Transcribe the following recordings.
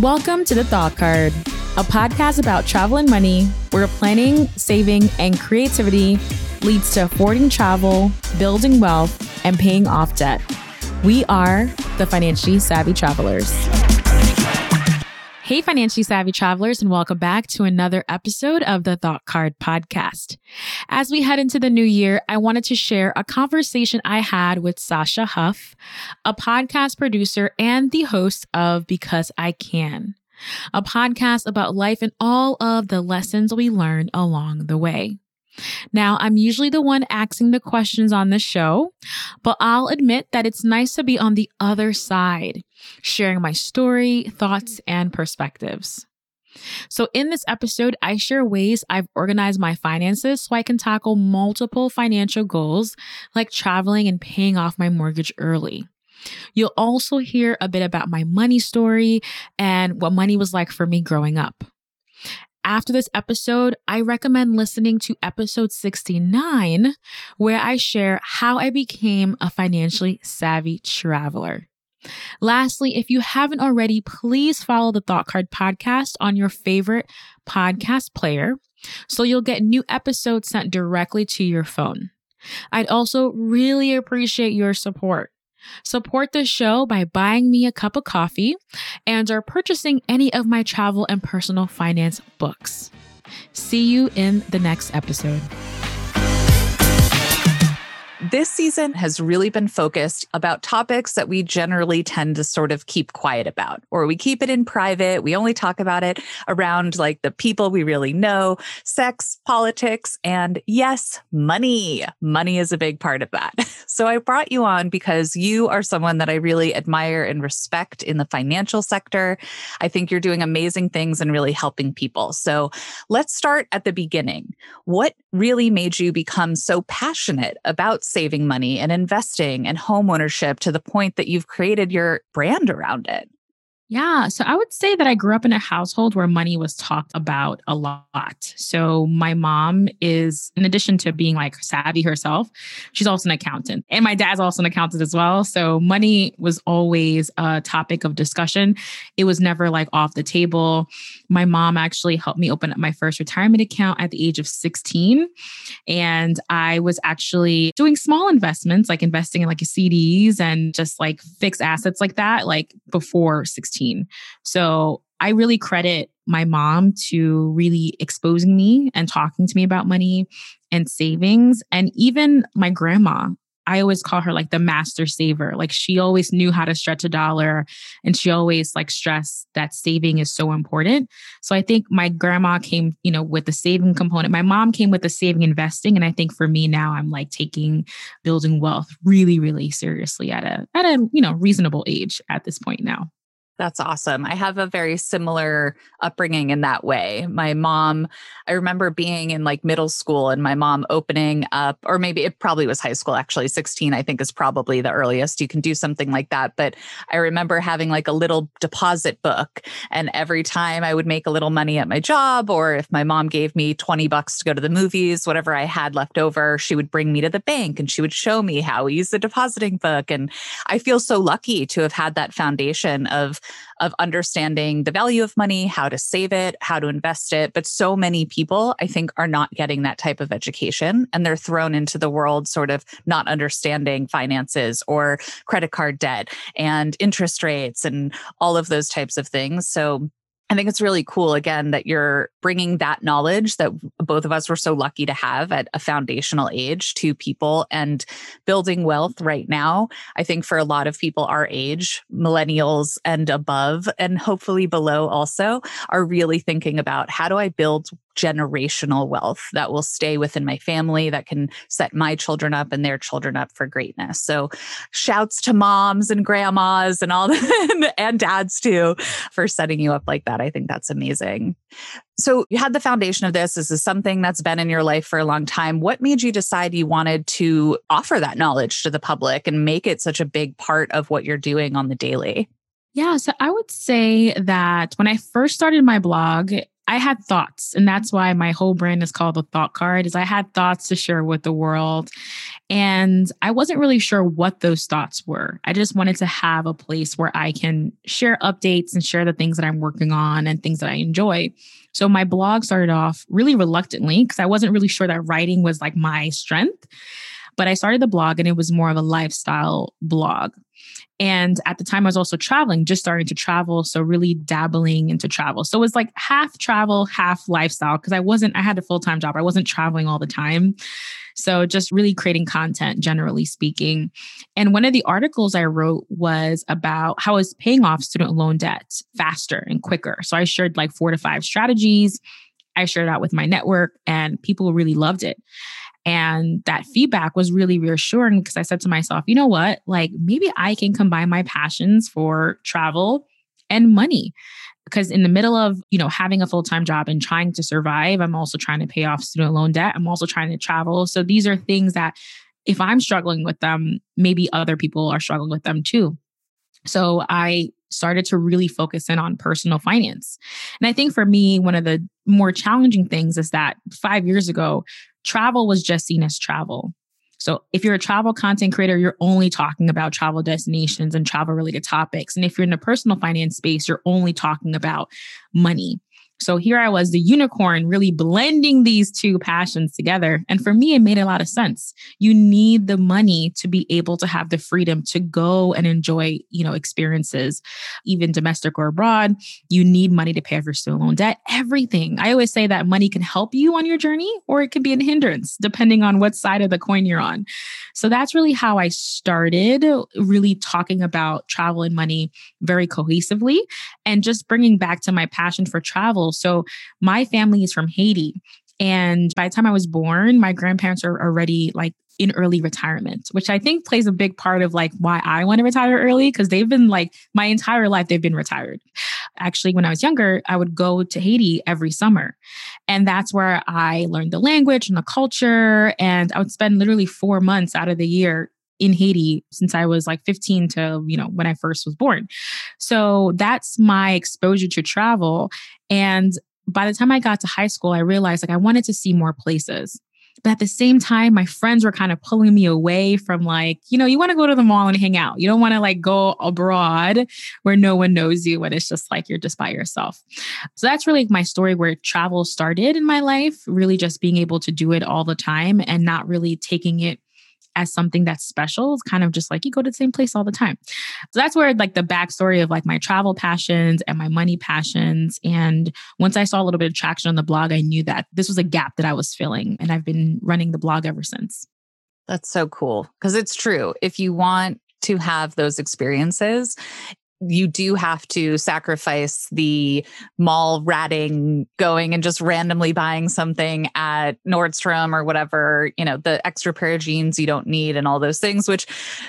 Welcome to The Thought Card, a podcast about travel and money where planning, saving, and creativity leads to affording travel, building wealth, and paying off debt. We are the Financially Savvy Travelers. Hey, financially savvy travelers, and welcome back to another episode of the Thought Card podcast. As we head into the new year, I wanted to share a conversation I had with Sasha Huff, a podcast producer and the host of Because I Can, a podcast about life and all of the lessons we learn along the way. Now, I'm usually the one asking the questions on the show, but I'll admit that it's nice to be on the other side, sharing my story, thoughts, mm-hmm. and perspectives. So, in this episode, I share ways I've organized my finances so I can tackle multiple financial goals like traveling and paying off my mortgage early. You'll also hear a bit about my money story and what money was like for me growing up. After this episode, I recommend listening to episode 69, where I share how I became a financially savvy traveler. Lastly, if you haven't already, please follow the Thought Card podcast on your favorite podcast player so you'll get new episodes sent directly to your phone. I'd also really appreciate your support. Support the show by buying me a cup of coffee and or purchasing any of my travel and personal finance books. See you in the next episode. This season has really been focused about topics that we generally tend to sort of keep quiet about, or we keep it in private. We only talk about it around like the people we really know, sex, politics, and yes, money. Money is a big part of that. So I brought you on because you are someone that I really admire and respect in the financial sector. I think you're doing amazing things and really helping people. So let's start at the beginning. What really made you become so passionate about saving money and investing and home ownership to the point that you've created your brand around it? Yeah. So I would say that I grew up in a household where money was talked about a lot. So my mom is, in addition to being like savvy herself, she's also an accountant. And my dad's also an accountant as well. So money was always a topic of discussion. It was never like off the table. My mom actually helped me open up my first retirement account at the age of 16. And I was actually doing small investments, like investing in like CDs and just like fixed assets like that, like before 16 16. So I really credit my mom to really exposing me and talking to me about money and savings. And even my grandma, I always call her like the master saver. Like she always knew how to stretch a dollar and she always like stressed that saving is so important. So I think my grandma came, you know, with the saving component. My mom came with the saving investing. And I think for me now, I'm like taking building wealth really, really seriously at a at a, you know, reasonable age at this point now. That's awesome. I have a very similar upbringing in that way. My mom, I remember being in like middle school and my mom opening up, or maybe it probably was high school, actually. 16, I think, is probably the earliest you can do something like that. But I remember having like a little deposit book. And every time I would make a little money at my job, or if my mom gave me 20 bucks to go to the movies, whatever I had left over, she would bring me to the bank and she would show me how we use the depositing book. And I feel so lucky to have had that foundation of of understanding the value of money, how to save it, how to invest it. But so many people, I think, are not getting that type of education and they're thrown into the world sort of not understanding finances or credit card debt and interest rates and all of those types of things. So I think it's really cool again that you're bringing that knowledge that both of us were so lucky to have at a foundational age to people and building wealth right now. I think for a lot of people our age, millennials and above, and hopefully below also, are really thinking about how do I build generational wealth that will stay within my family that can set my children up and their children up for greatness. So shouts to moms and grandmas and all the, and dads too for setting you up like that. I think that's amazing. So you had the foundation of this. This is something that's been in your life for a long time. What made you decide you wanted to offer that knowledge to the public and make it such a big part of what you're doing on the daily? Yeah, so I would say that when I first started my blog, I had thoughts, and that's why my whole brand is called the Thought Card. Is I had thoughts to share with the world, and I wasn't really sure what those thoughts were. I just wanted to have a place where I can share updates and share the things that I'm working on and things that I enjoy. So my blog started off really reluctantly because I wasn't really sure that writing was like my strength. But I started the blog and it was more of a lifestyle blog. And at the time, I was also traveling, just starting to travel. So, really dabbling into travel. So, it was like half travel, half lifestyle because I wasn't, I had a full time job. I wasn't traveling all the time. So, just really creating content, generally speaking. And one of the articles I wrote was about how I was paying off student loan debt faster and quicker. So, I shared like four to five strategies. I shared out with my network, and people really loved it. And that feedback was really reassuring because I said to myself, you know what? Like maybe I can combine my passions for travel and money. Because in the middle of, you know, having a full-time job and trying to survive, I'm also trying to pay off student loan debt. I'm also trying to travel. So these are things that if I'm struggling with them, maybe other people are struggling with them too. So I started to really focus in on personal finance. And I think for me, one of the more challenging things is that five years ago, travel was just seen as travel. So if you're a travel content creator, you're only talking about travel destinations and travel related topics. And if you're in the personal finance space, you're only talking about money. So here I was, the unicorn, really blending these two passions together. And for me, it made a lot of sense. You need the money to be able to have the freedom to go and enjoy, you know, experiences, even domestic or abroad. You need money to pay off your student loan debt, everything. I always say that money can help you on your journey or it can be a hindrance, depending on what side of the coin you're on. So that's really how I started really talking about travel and money very cohesively and just bringing back to my passion for travel so my family is from Haiti. And by the time I was born, my grandparents are already like in early retirement, which I think plays a big part of like why I want to retire early because they've been like my entire life, they've been retired. Actually, when I was younger, I would go to Haiti every summer. And that's where I learned the language and the culture. And I would spend literally four months out of the year in Haiti since I was like 15 to, you know, when I first was born. So that's my exposure to travel. And by the time I got to high school, I realized like I wanted to see more places. But at the same time, my friends were kind of pulling me away from like, you know, you want to go to the mall and hang out. You don't want to like go abroad where no one knows you and it's just like you're just by yourself. So that's really my story where travel started in my life, really just being able to do it all the time and not really taking it as something that's special. It's kind of just like you go to the same place all the time. So that's where like the backstory of like my travel passions and my money passions. And once I saw a little bit of traction on the blog, I knew that this was a gap that I was filling. And I've been running the blog ever since. That's so cool. Because it's true. If you want to have those experiences, you do have to sacrifice the mall ratting going and just randomly buying something at Nordstrom or whatever, you know, the extra pair of jeans you don't need and all those things, which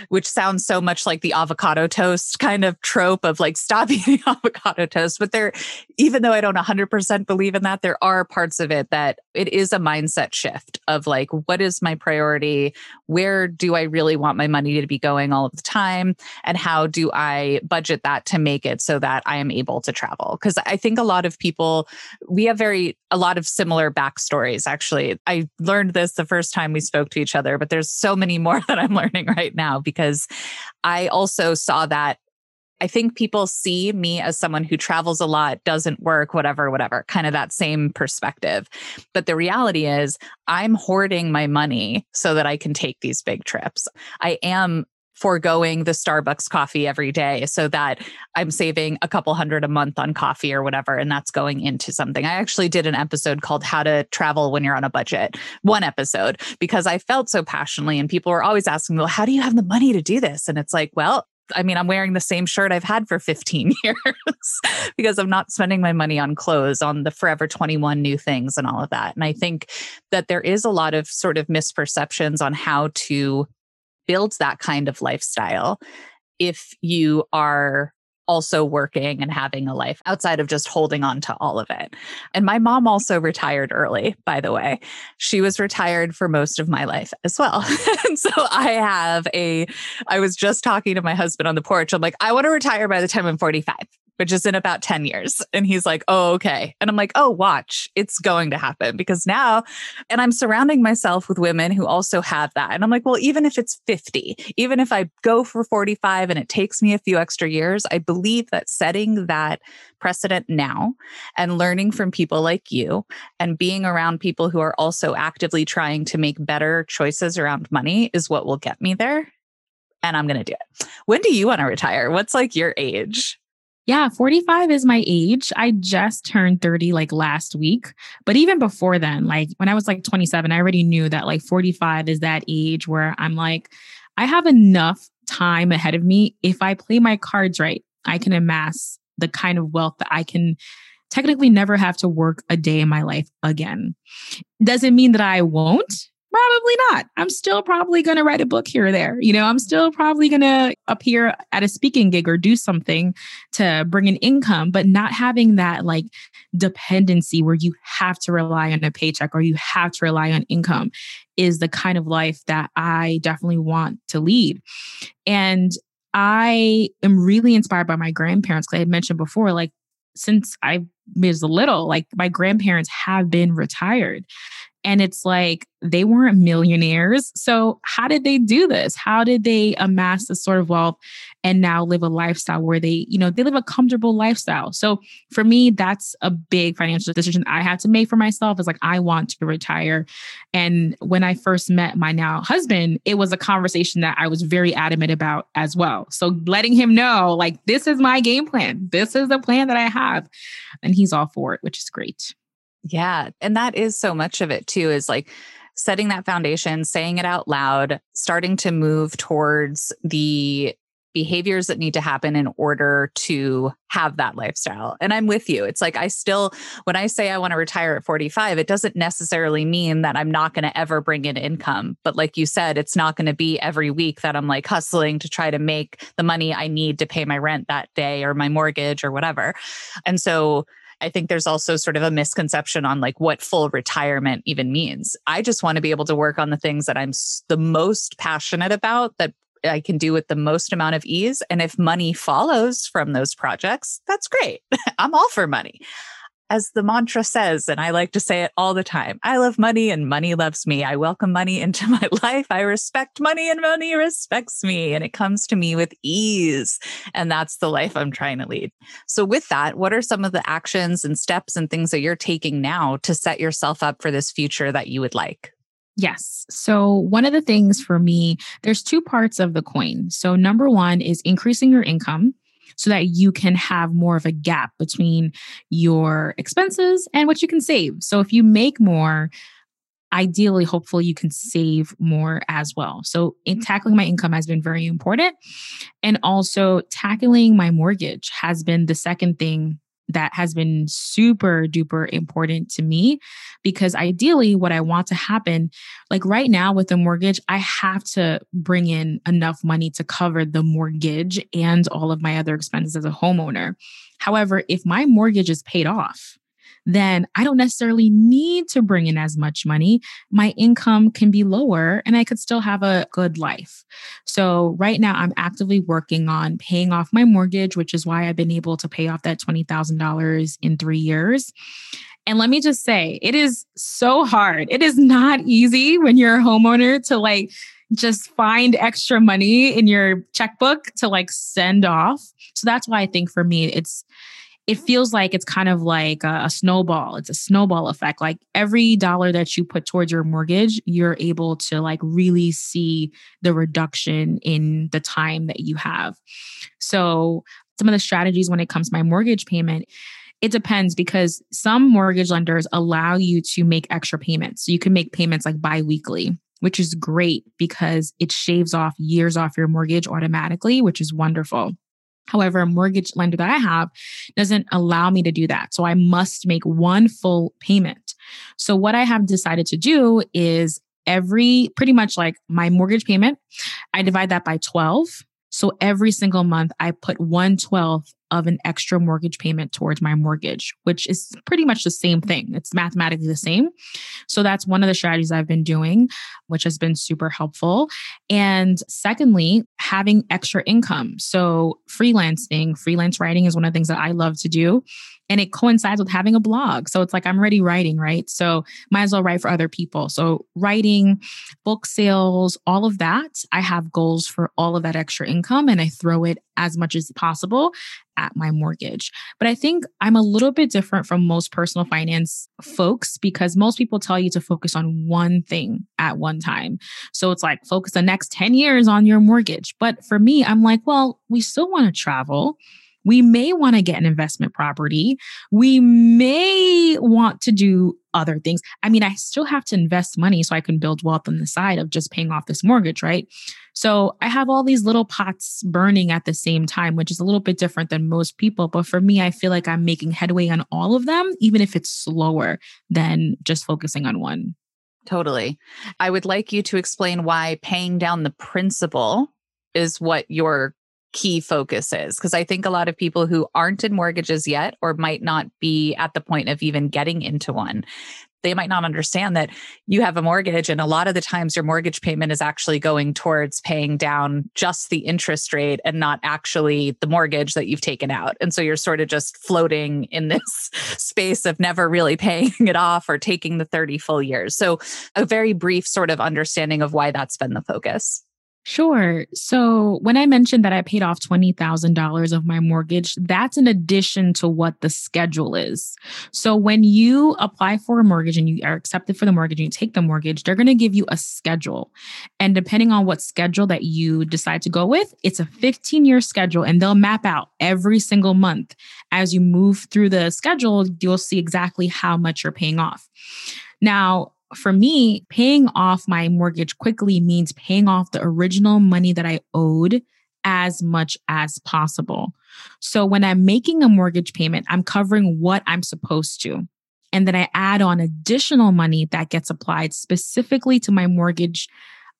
which sounds so much like the avocado toast kind of trope of like stop eating avocado toast. But there, even though I don't 100% believe in that, there are parts of it that it is a mindset shift of like, what is my priority? Where do I really want my money to be going all of the time? And how do I budget that to make it so that I am able to travel. Because I think a lot of people, we have very, a lot of similar backstories, actually. I learned this the first time we spoke to each other, but there's so many more that I'm learning right now because I also saw that I think people see me as someone who travels a lot, doesn't work, whatever, whatever, kind of that same perspective. But the reality is, I'm hoarding my money so that I can take these big trips. I am foregoing the Starbucks coffee every day so that I'm saving a couple hundred a month on coffee or whatever. And that's going into something. I actually did an episode called How to Travel When You're on a Budget, one episode, because I felt so passionately. And people were always asking, well, how do you have the money to do this? And it's like, well, I mean, I'm wearing the same shirt I've had for 15 years because I'm not spending my money on clothes, on the Forever 21 new things and all of that. And I think that there is a lot of sort of misperceptions on how to builds that kind of lifestyle if you are also working and having a life outside of just holding on to all of it. And my mom also retired early, by the way. She was retired for most of my life as well. and so I have a, I was just talking to my husband on the porch. I'm like, I want to retire by the time I'm 45 which is in about 10 years. And he's like, oh, okay. And I'm like, oh, watch, it's going to happen because now, and I'm surrounding myself with women who also have that. And I'm like, well, even if it's 50, even if I go for 45 and it takes me a few extra years, I believe that setting that precedent now and learning from people like you and being around people who are also actively trying to make better choices around money is what will get me there. And I'm going to do it. When do you want to retire? What's like your age? Yeah, 45 is my age. I just turned 30 like last week. But even before then, like when I was like 27, I already knew that like 45 is that age where I'm like, I have enough time ahead of me. If I play my cards right, I can amass the kind of wealth that I can technically never have to work a day in my life again. Doesn't mean that I won't. Probably not. I'm still probably going to write a book here or there. You know, I'm still probably going to appear at a speaking gig or do something to bring an income, but not having that like dependency where you have to rely on a paycheck or you have to rely on income is the kind of life that I definitely want to lead. And I am really inspired by my grandparents. Cause I had mentioned before, like since I was little, like my grandparents have been retired. And it's like they weren't millionaires. So, how did they do this? How did they amass this sort of wealth and now live a lifestyle where they, you know, they live a comfortable lifestyle? So, for me, that's a big financial decision I had to make for myself is like, I want to retire. And when I first met my now husband, it was a conversation that I was very adamant about as well. So, letting him know, like, this is my game plan, this is the plan that I have. And he's all for it, which is great. Yeah. And that is so much of it too, is like, setting that foundation, saying it out loud, starting to move towards the behaviors that need to happen in order to have that lifestyle. And I'm with you. It's like I still, when I say I want to retire at 45, it doesn't necessarily mean that I'm not going to ever bring in income. But like you said, it's not going to be every week that I'm like hustling to try to make the money I need to pay my rent that day or my mortgage or whatever. And so I think there's also sort of a misconception on like what full retirement even means. I just want to be able to work on the things that I'm the most passionate about that I can do with the most amount of ease. And if money follows from those projects, that's great. I'm all for money as the mantra says, and I like to say it all the time I love money and money loves me. I welcome money into my life. I respect money and money respects me. And it comes to me with ease. And that's the life I'm trying to lead. So, with that, what are some of the actions and steps and things that you're taking now to set yourself up for this future that you would like? Yes. So, one of the things for me, there's two parts of the coin. So, number one is increasing your income so that you can have more of a gap between your expenses and what you can save. So if you make more, ideally, hopefully, you can save more as well. So, in mm-hmm. tackling my income has been very important. And also, tackling my mortgage has been the second thing that has been super duper important to me because ideally what I want to happen like right now with the mortgage I have to bring in enough money to cover the mortgage and all of my other expenses as a homeowner. However, if my mortgage is paid off, then I don't necessarily need to bring in as much money. My income can be lower and I could still have a good life. So, right now, I'm actively working on paying off my mortgage, which is why I've been able to pay off that $20,000 in three years. And let me just say, it is so hard. It is not easy when you're a homeowner to like, just find extra money in your checkbook to like send off. So that's why I think for me, it's it feels like it's kind of like a, a, snowball. It's a snowball effect. Like every dollar that you put towards your mortgage, you're able to like really see the reduction in the time that you have. So, some of the strategies when it comes to my mortgage payment, it depends because some mortgage lenders allow you to make extra payments. So, you can make payments like bi weekly which is great because it shaves off years off your mortgage automatically, which is wonderful. However, a mortgage lender that I have doesn't allow me to do that. So I must make one full payment. So what I have decided to do is every pretty much like my mortgage payment, I divide that by 12. So every single month I put 1 12th of an extra mortgage payment towards my mortgage, which is pretty much the same thing. It's mathematically the same. So that's one of the strategies I've been doing, which has been super helpful. And secondly, having extra income. So freelancing, freelance writing is one of the things that I love to do and it coincides with having a blog. So it's like I'm already writing, right? So might as well write for other people. So writing, book sales, all of that, I have goals for all of that extra income and I throw it as much as possible at my mortgage. But I think I'm a little bit different from most personal finance folks because most people tell you to focus on one thing at one time. So it's like focus the next 10 years on your mortgage. But for me, I'm like, well, we still want to travel. We may want to get an investment property. We may want to do other things. I mean, I still have to invest money so I can build wealth on the side of just paying off this mortgage, right? So I have all these little pots burning at the same time, which is a little bit different than most people. But for me, I feel like I'm making headway on all of them, even if it's slower than just focusing on one. Totally. I would like you to explain why paying down the principal is what you're key focus is because I think a lot of people who aren't in mortgages yet or might not be at the point of even getting into one they might not understand that you have a mortgage and a lot of the times your mortgage payment is actually going towards paying down just the interest rate and not actually the mortgage that you've taken out. And so you're sort of just floating in this space of never really paying it off or taking the 30 full years. So a very brief sort of understanding of why that's been the focus Sure. So when I mentioned that I paid off $20,000 of my mortgage, that's in addition to what the schedule is. So when you apply for a mortgage and you are accepted for the mortgage and you take the mortgage, they're going to give you a schedule. And depending on what schedule that you decide to go with, it's a 15 year schedule and they'll map out every single month. As you move through the schedule, you'll see exactly how much you're paying off. Now, for me, paying off my mortgage quickly means paying off the original money that I owed as much as possible. So when I'm making a mortgage payment, I'm covering what I'm supposed to. And then I add on additional money that gets applied specifically to my mortgage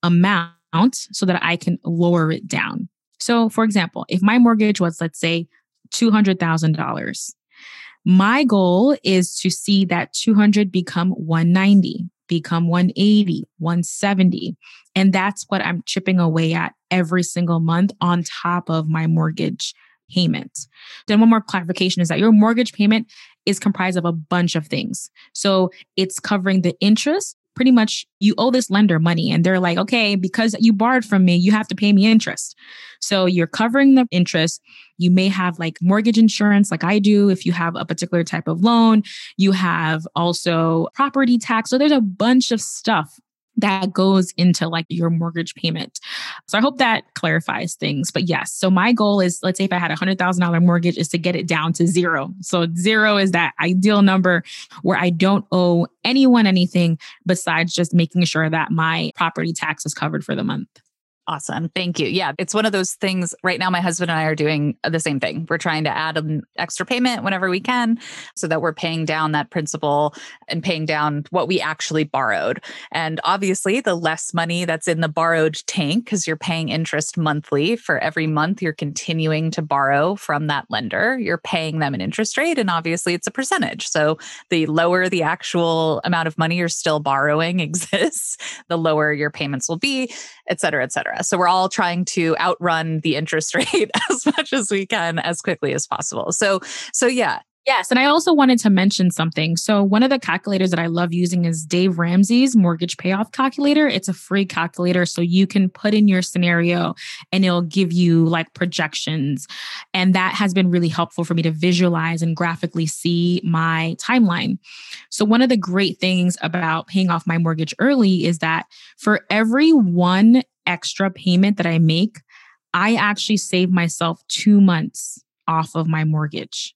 amount so that I can lower it down. So, for example, if my mortgage was, let's say, $200,000, my goal is to see that 200 become 190 become 180, 170. And that's what I'm chipping away at every single month on top of my mortgage payment. Then, one more clarification is that your mortgage payment is comprised of a bunch of things. So, it's covering the interest pretty much you owe this lender money and they're like, okay, because you borrowed from me, you have to pay me interest. So you're covering the interest. You may have like mortgage insurance, like I do, if you have a particular type of loan. You have also property tax. So there's a bunch of stuff that goes into like your mortgage payment. So I hope that clarifies things. But yes, so my goal is let's say if I had a $100,000 mortgage is to get it down to zero. So zero is that ideal number where I don't owe anyone anything besides just making sure that my property tax is covered for the month. Awesome. Thank you. Yeah, it's one of those things. Right now, my husband and I are doing the same thing. We're trying to add an extra payment whenever we can so that we're paying down that principal and paying down what we actually borrowed. And obviously, the less money that's in the borrowed tank, because you're paying interest monthly for every month you're continuing to borrow from that lender, you're paying them an interest rate. And obviously, it's a percentage. So the lower the actual amount of money you're still borrowing exists, the lower your payments will be, et cetera, et cetera. So we're all trying to outrun the interest rate as much as we can as quickly as possible. So so yeah, Yes. And I also wanted to mention something. So, one of the calculators that I love using is Dave Ramsey's mortgage payoff calculator. It's a free calculator. So, you can put in your scenario and it'll give you like projections. And that has been really helpful for me to visualize and graphically see my timeline. So, one of the great things about paying off my mortgage early is that for every one extra payment that I make, I actually save myself two months off of my mortgage.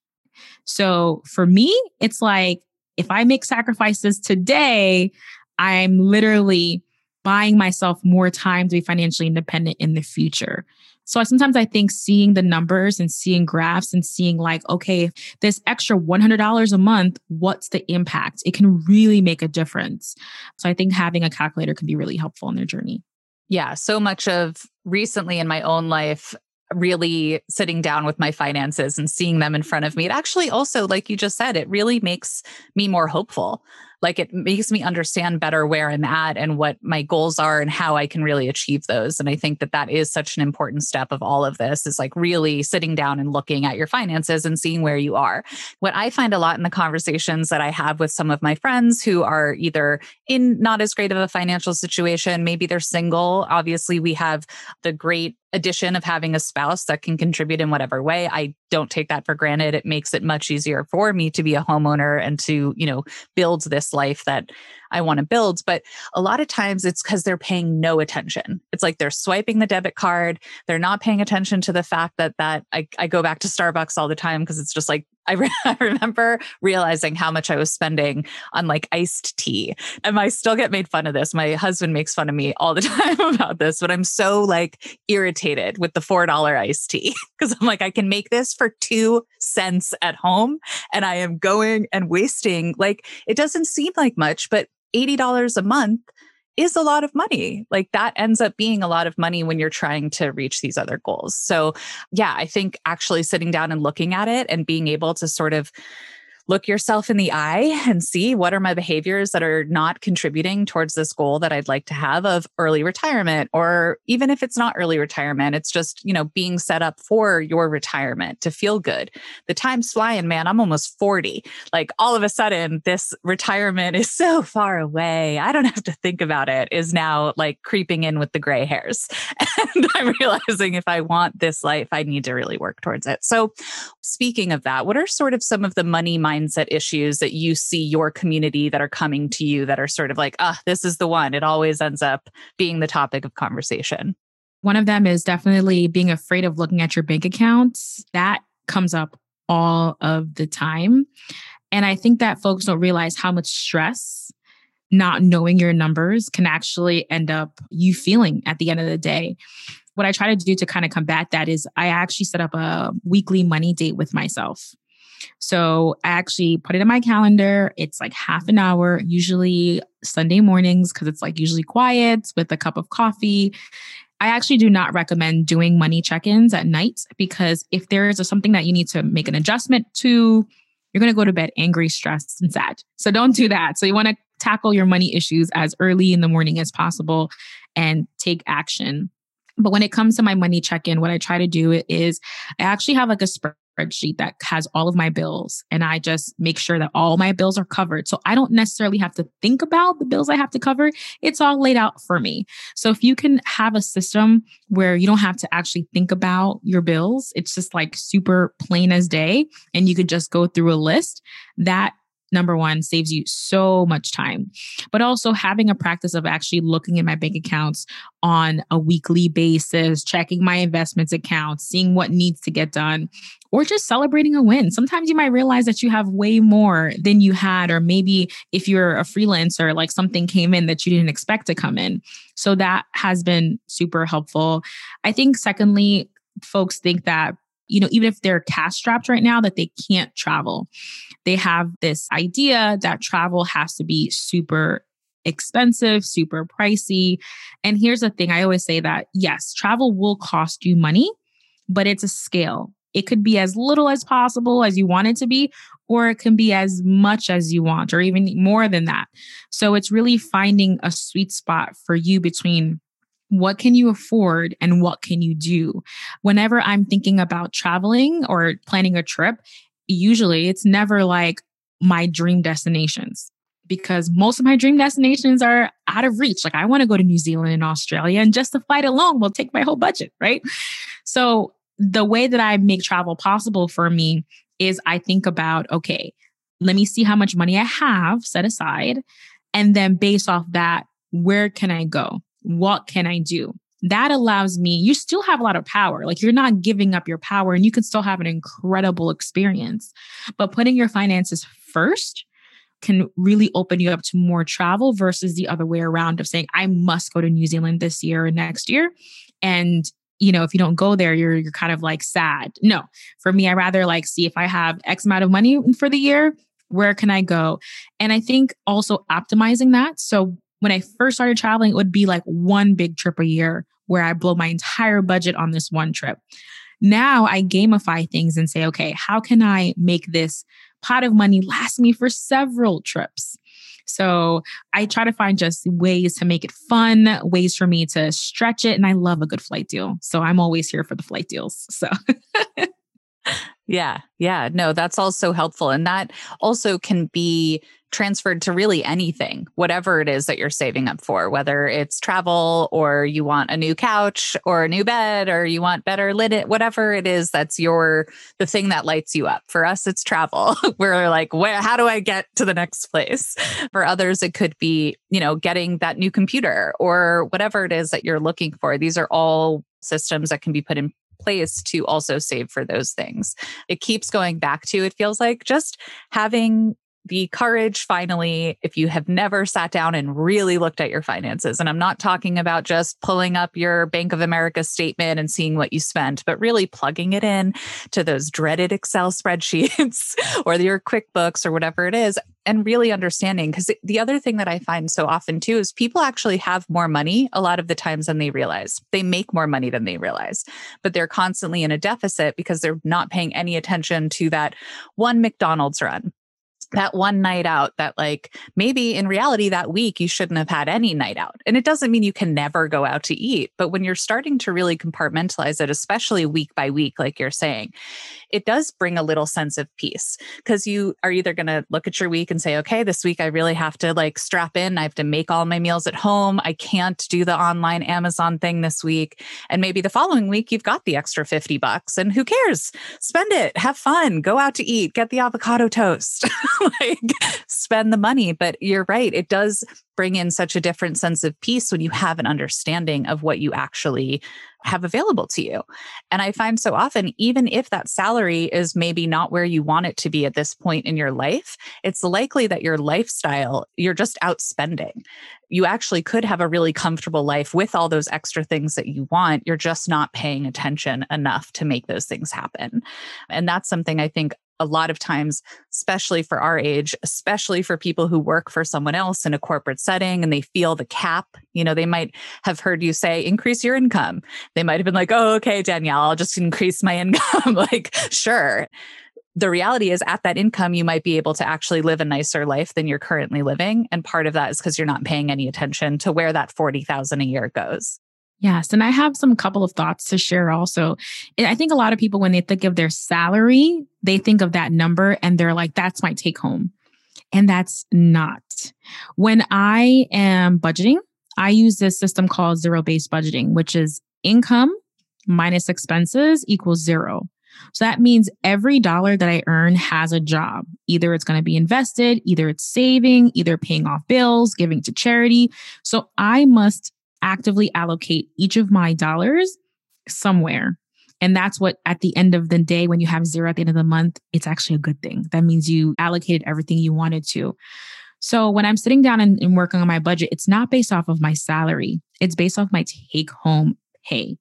So for me, it's like if I make sacrifices today, I'm literally buying myself more time to be financially independent in the future. So sometimes I think seeing the numbers and seeing graphs and seeing like, okay, this extra $100 a month, what's the impact? It can really make a difference. So I think having a calculator can be really helpful in their journey. Yeah, so much of recently in my own life really sitting down with my finances and seeing them in front of me, it actually also, like you just said, it really makes me more hopeful like it makes me understand better where I'm at and what my goals are and how I can really achieve those. And I think that that is such an important step of all of this is like really sitting down and looking at your finances and seeing where you are. What I find a lot in the conversations that I have with some of my friends who are either in not as great of a financial situation, maybe they're single. Obviously, we have the great addition of having a spouse that can contribute in whatever way. I don't take that for granted. It makes it much easier for me to be a homeowner and to, you know, build this life that I want to build. But a lot of times it's because they're paying no attention. It's like they're swiping the debit card. They're not paying attention to the fact that that I, I go back to Starbucks all the time because it's just like I, re- I, remember realizing how much I was spending on like iced tea. And I still get made fun of this. My husband makes fun of me all the time about this, but I'm so like irritated with the $4 iced tea because I'm like, I can make this for two cents at home and I am going and wasting like, it doesn't seem like much, but $80 a month is a lot of money. Like that ends up being a lot of money when you're trying to reach these other goals. So, yeah, I think actually sitting down and looking at it and being able to sort of look yourself in the eye and see what are my behaviors that are not contributing towards this goal that I'd like to have of early retirement or even if it's not early retirement it's just you know being set up for your retirement to feel good. The time's flying man. I'm almost 40 like all of a sudden this retirement is so far away. I don't have to think about it is now like creeping in with the gray hairs. And I'm realizing if I want this life I need to really work towards it. So speaking of that what are sort of some of the money mindset mindset issues that you see your community that are coming to you that are sort of like, ah, this is the one. It always ends up being the topic of conversation. One of them is definitely being afraid of looking at your bank accounts. That comes up all of the time. And I think that folks don't realize how much stress not knowing your numbers can actually end up you feeling at the end of the day. What I try to do to kind of combat that is I actually set up a weekly money date with myself. So I actually put it in my calendar. It's like half an hour, usually Sunday mornings, because it's like usually quiet with a cup of coffee. I actually do not recommend doing money check ins at night because if there is something that you need to make an adjustment to, you're going to go to bed angry, stressed, and sad. So don't do that. So you want to tackle your money issues as early in the morning as possible and take action. But when it comes to my money check in, what I try to do is I actually have like a spreadsheet that has all of my bills and I just make sure that all my bills are covered. So I don't necessarily have to think about the bills I have to cover. It's all laid out for me. So if you can have a system where you don't have to actually think about your bills, it's just like super plain as day and you could just go through a list, that number one saves you so much time. But also having a practice of actually looking at my bank accounts on a weekly basis checking my investments accounts seeing what needs to get done or just celebrating a win. Sometimes you might realize that you have way more than you had or maybe if you're a freelancer like something came in that you didn't expect to come in. So that has been super helpful. I think secondly folks think that you know, even if they're cash strapped right now, that they can't travel. They have this idea that travel has to be super expensive, super pricey. And here's the thing I always say that yes, travel will cost you money, but it's a scale. It could be as little as possible as you want it to be, or it can be as much as you want, or even more than that. So it's really finding a sweet spot for you between what can you afford and what can you do? Whenever I'm thinking about traveling or planning a trip, usually it's never like my dream destinations because most of my dream destinations are out of reach. Like I want to go to New Zealand and Australia and just the flight alone will take my whole budget, right? So the way that I make travel possible for me is I think about, okay, let me see how much money I have set aside. And then based off that, where can I go? What can I do? That allows me, you still have a lot of power. Like you're not giving up your power and you can still have an incredible experience. But putting your finances first can really open you up to more travel versus the other way around of saying, I must go to New Zealand this year or next year. And you know, if you don't go there, you're you're kind of like sad. No, for me, I rather like see if I have X amount of money for the year, where can I go? And I think also optimizing that. So when I first started traveling, it would be like one big trip a year, where I blow my entire budget on this one trip. Now I gamify things and say, okay, how can I make this pot of money last me for several trips? So I try to find just ways to make it fun, ways for me to stretch it. And I love a good flight deal. So I'm always here for the flight deals. So. yeah. Yeah. No, that's also helpful. And that also can be transferred to really anything, whatever it is that you're saving up for, whether it's travel or you want a new couch or a new bed or you want better linen, whatever it is that's your the thing that lights you up. For us, it's travel. We're like, where how do I get to the next place? For others, it could be, you know, getting that new computer or whatever it is that you're looking for. These are all systems that can be put in place to also save for those things. It keeps going back to, it feels like just having the courage finally if you have never sat down and really looked at your finances and i'm not talking about just pulling up your bank of america statement and seeing what you spent but really plugging it in to those dreaded excel spreadsheets or your quickbooks or whatever it is and really understanding because the other thing that i find so often too is people actually have more money a lot of the times than they realize. They make more money than they realize but they're constantly in a deficit because they're not paying any attention to that one mcdonald's run that one night out that like maybe in reality that week you shouldn't have had any night out. And it doesn't mean you can never go out to eat but when you're starting to really compartmentalize it especially week by week like you're saying it does bring a little sense of peace because you are either going to look at your week and say okay this week i really have to like strap in. I have to make all my meals at home. I can't do the online amazon thing this week. And maybe the following week you've got the extra 50 bucks and who cares? Spend it. Have fun. Go out to eat. Get the avocado toast like spend the money. But you're right. It does bring in such a different sense of peace when you have an understanding of what you actually have available to you. And I find so often, even if that salary is maybe not where you want it to be at this point in your life, it's likely that your lifestyle, you're just outspending. You actually could have a really comfortable life with all those extra things that you want. You're just not paying attention enough to make those things happen. And that's something I think a lot of times, especially for our age, especially for people who work for someone else in a corporate setting and they feel the cap, you know, they might have heard you say, increase your income. They might have been like, oh, okay, Danielle, I'll just increase my income. like, sure. The reality is, at that income, you might be able to actually live a nicer life than you're currently living. And part of that is because you're not paying any attention to where that 40,000 a year goes. Yes. And I have some couple of thoughts to share also. I think a lot of people, when they think of their salary, they think of that number and they're like, that's my take home. And that's not. When I am budgeting, I use this system called zero based budgeting, which is income minus expenses equals zero. So that means every dollar that I earn has a job. Either it's going to be invested, either it's saving, either paying off bills, giving to charity. So I must actively allocate each of my dollars somewhere. And that's what at the end of the day, when you have zero at the end of the month, it's actually a good thing. That means you allocated everything you wanted to. So when I'm sitting down and, and working on my budget, it's not based off of my salary, it's based off my take home pay.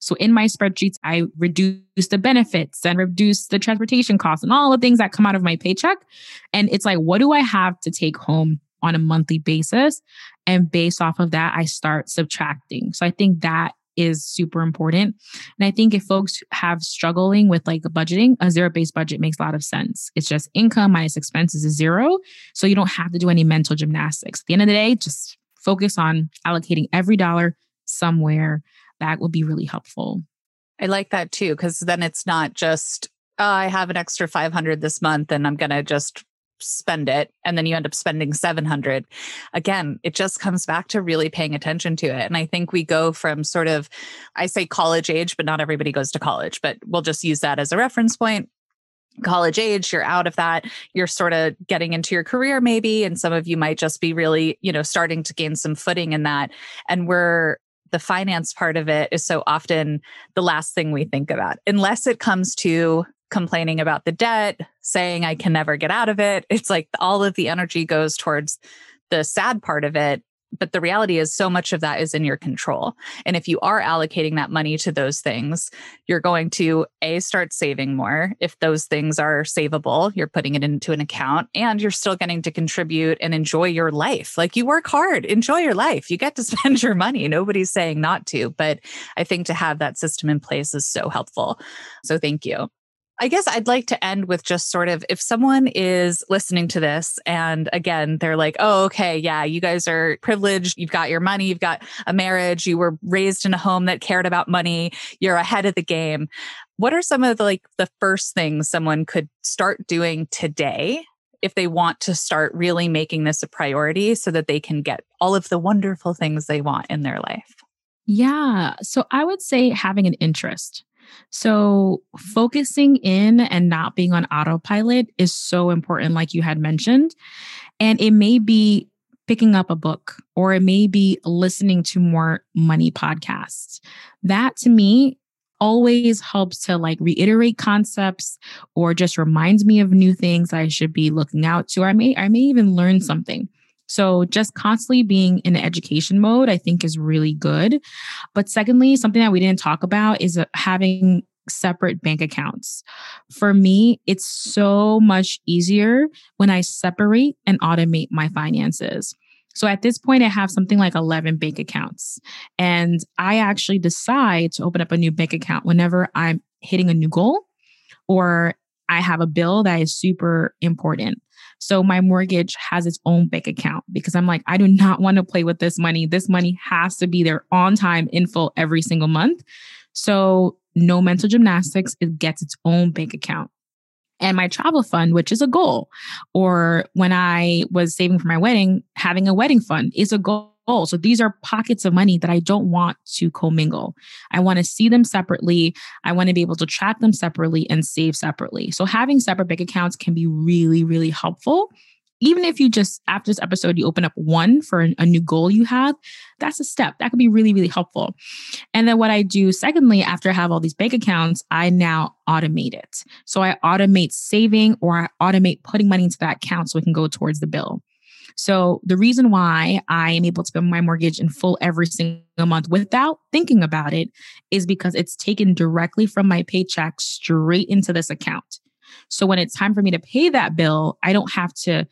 So in my spreadsheets, I reduce the benefits and reduce the transportation costs and all the things that come out of my paycheck. And it's like, what do I have to take home on a monthly basis. And based off of that, I start subtracting. So I think that is super important. And I think if folks have struggling with like budgeting, a zero based budget makes a lot of sense. It's just income minus expenses is zero. So you don't have to do any mental gymnastics. At the end of the day, just focus on allocating every dollar somewhere. That will be really helpful. I like that too, because then it's not just, oh, I have an extra 500 this month and I'm going to just spend it and then you end up spending 700 again it just comes back to really paying attention to it and i think we go from sort of i say college age but not everybody goes to college but we'll just use that as a reference point. College age you're out of that you're sort of getting into your career maybe and some of you might just be really you know starting to gain some footing in that and we're the finance part of it is so often the last thing we think about unless it comes to complaining about the debt, saying I can never get out of it. It's like all of the energy goes towards the sad part of it. But the reality is, so much of that is in your control. And if you are allocating that money to those things, you're going to A, start saving more. If those things are savable, you're putting it into an account and you're still getting to contribute and enjoy your life. Like you work hard, enjoy your life. You get to spend your money. Nobody's saying not to. But I think to have that system in place is so helpful. So thank you. I guess I'd like to end with just sort of if someone is listening to this and again, they're like, oh, okay, yeah, you guys are privileged. You've got your money, you've got a marriage, you were raised in a home that cared about money, you're ahead of the game. What are some of the like the first things someone could start doing today if they want to start really making this a priority so that they can get all of the wonderful things they want in their life? Yeah. So I would say having an interest. So, focusing in and not being on autopilot is so important, like you had mentioned. And it may be picking up a book or it may be listening to more money podcasts. That to me always helps to like reiterate concepts or just reminds me of new things I should be looking out to. I may I may even learn something. So just constantly being in education mode, I think is really good. But secondly, something that we didn't talk about is uh, having separate bank accounts. For me, it's so much easier when I separate and automate my finances. So at this point, I have something like 11 bank accounts. And I actually decide to open up a new bank account whenever I'm hitting a new goal or I have a bill that is super important. So my mortgage has its own bank account because I'm like, I do not want to play with this money. This money has to be there on time in full every single month. So no mental gymnastics, it gets its own bank account. And my travel fund, which is a goal, or when I was saving for my wedding, having a wedding fund is a goal so these are pockets of money that I don't want to commingle. I want to see them separately. I want to be able to track them separately and save separately. So having separate bank accounts can be really, really helpful. Even if you just, after this episode, you open up one for a new goal you have, that's a step. That could be really, really helpful. And then what I do, secondly, after I have all these bank accounts, I now automate it. So I automate saving or I automate putting money into that account so it can go towards the bill. So the reason why I am able to pay my mortgage in full every single month without thinking about it is because it's taken directly from my paycheck straight into this account. So when it's time for me to pay that bill, I don't have to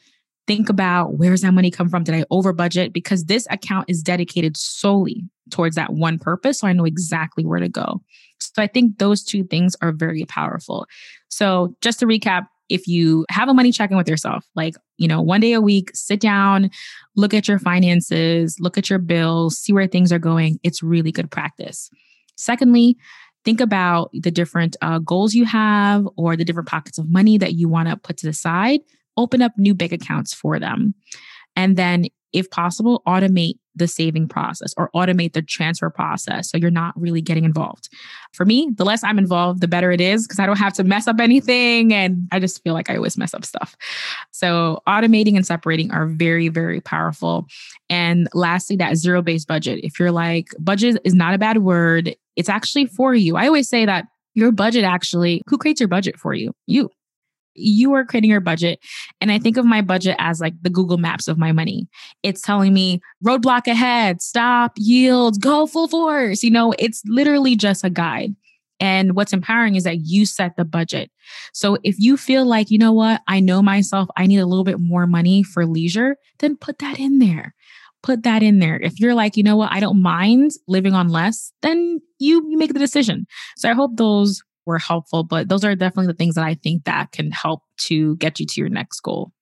think about where's that money come from? Did I over budget? Because this account is dedicated solely towards that one purpose. So I know exactly where to go. So I think those two things are very powerful. So just to recap, if you have a money check in with yourself, like, you know, one day a week, sit down, look at your finances, look at your bills, see where things are going, it's really good practice. Secondly, think about the different uh, goals you have or the different pockets of money that you want to put to the side. Open up new bank accounts for them. And then, if possible, automate the saving process or automate the transfer process so you're not really getting involved. For me, the less I'm involved, the better it is because I don't have to mess up anything and I just feel like I always mess up stuff. So, automating and separating are very very powerful. And lastly, that zero-based budget. If you're like budget is not a bad word, it's actually for you. I always say that your budget actually who creates your budget for you? You you are creating your budget. And I think of my budget as like the Google Maps of my money. It's telling me roadblock ahead, stop, yield, go full force. You know, it's literally just a guide. And what's empowering is that you set the budget. So if you feel like, you know what, I know myself, I need a little bit more money for leisure, then put that in there. Put that in there. If you're like, you know what, I don't mind living on less, then you you make the decision. So I hope those were helpful, but those are definitely the things that I think that can help to get you to your next goal.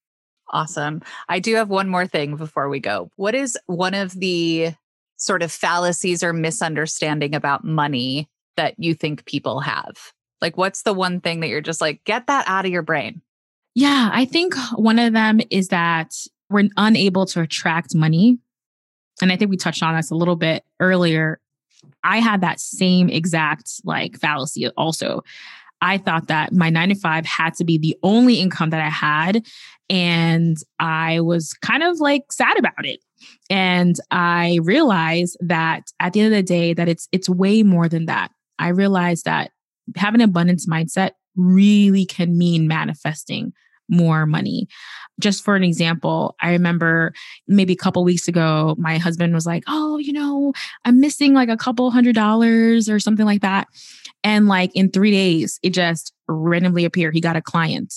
Awesome. I do have one more thing before we go. What is one of the sort of fallacies or misunderstanding about money that you think people have? Like, what's the one thing that you're just like, get that out of your brain? Yeah, I think one of them is that we're unable to attract money. And I think we touched on this a little bit earlier I had that same exact like fallacy also. I thought that my nine to five had to be the only income that I had. And I was kind of like sad about it. And I realized that at the end of the day, that it's it's way more than that. I realized that having an abundance mindset really can mean manifesting more money. Just for an example, I remember maybe a couple weeks ago, my husband was like, Oh, you know, I'm missing like a couple hundred dollars or something like that. And like in three days, it just randomly appeared. He got a client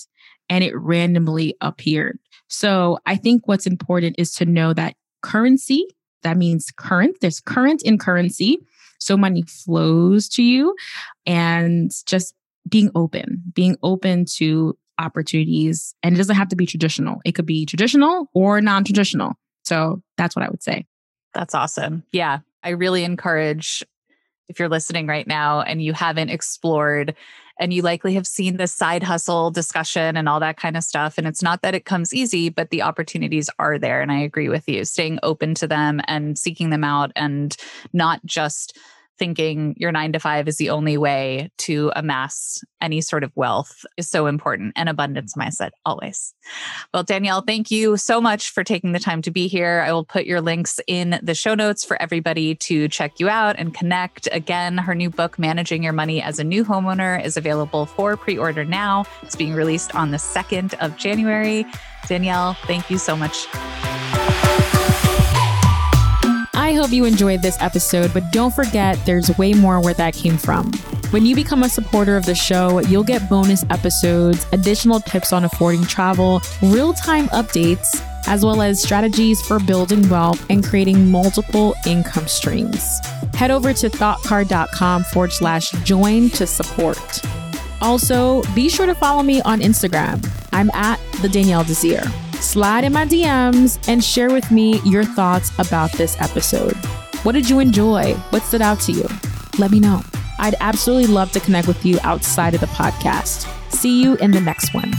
and it randomly appeared. So I think what's important is to know that currency, that means current, there's current in currency. So money flows to you and just being open, being open to opportunities. And it doesn't have to be traditional, it could be traditional or non traditional. So that's what I would say. That's awesome. Yeah. I really encourage if you're listening right now and you haven't explored and you likely have seen the side hustle discussion and all that kind of stuff. And it's not that it comes easy, but the opportunities are there. And I agree with you, staying open to them and seeking them out and not just thinking your nine to five is the only way to amass any sort of wealth is so important and abundance mindset always. Well, Danielle, thank you so much for taking the time to be here. I will put your links in the show notes for everybody to check you out and connect. Again, her new book, Managing Your Money as a New Homeowner, is available for pre order now. It's being released on the 2nd of January. Danielle, thank you so much. I hope you enjoyed this episode, but don't forget there's way more where that came from. When you become a supporter of the show, you'll get bonus episodes, additional tips on affording travel, real time updates, as well as strategies for building wealth and creating multiple income streams. Head over to thoughtcard.com forward slash join to support. Also, be sure to follow me on Instagram. I'm at the Danielle Desir slide in my DMs and share with me your thoughts about this episode. What did you enjoy? What stood out to you? Let me know. I'd absolutely love to connect with you outside of the podcast. See you in the next one.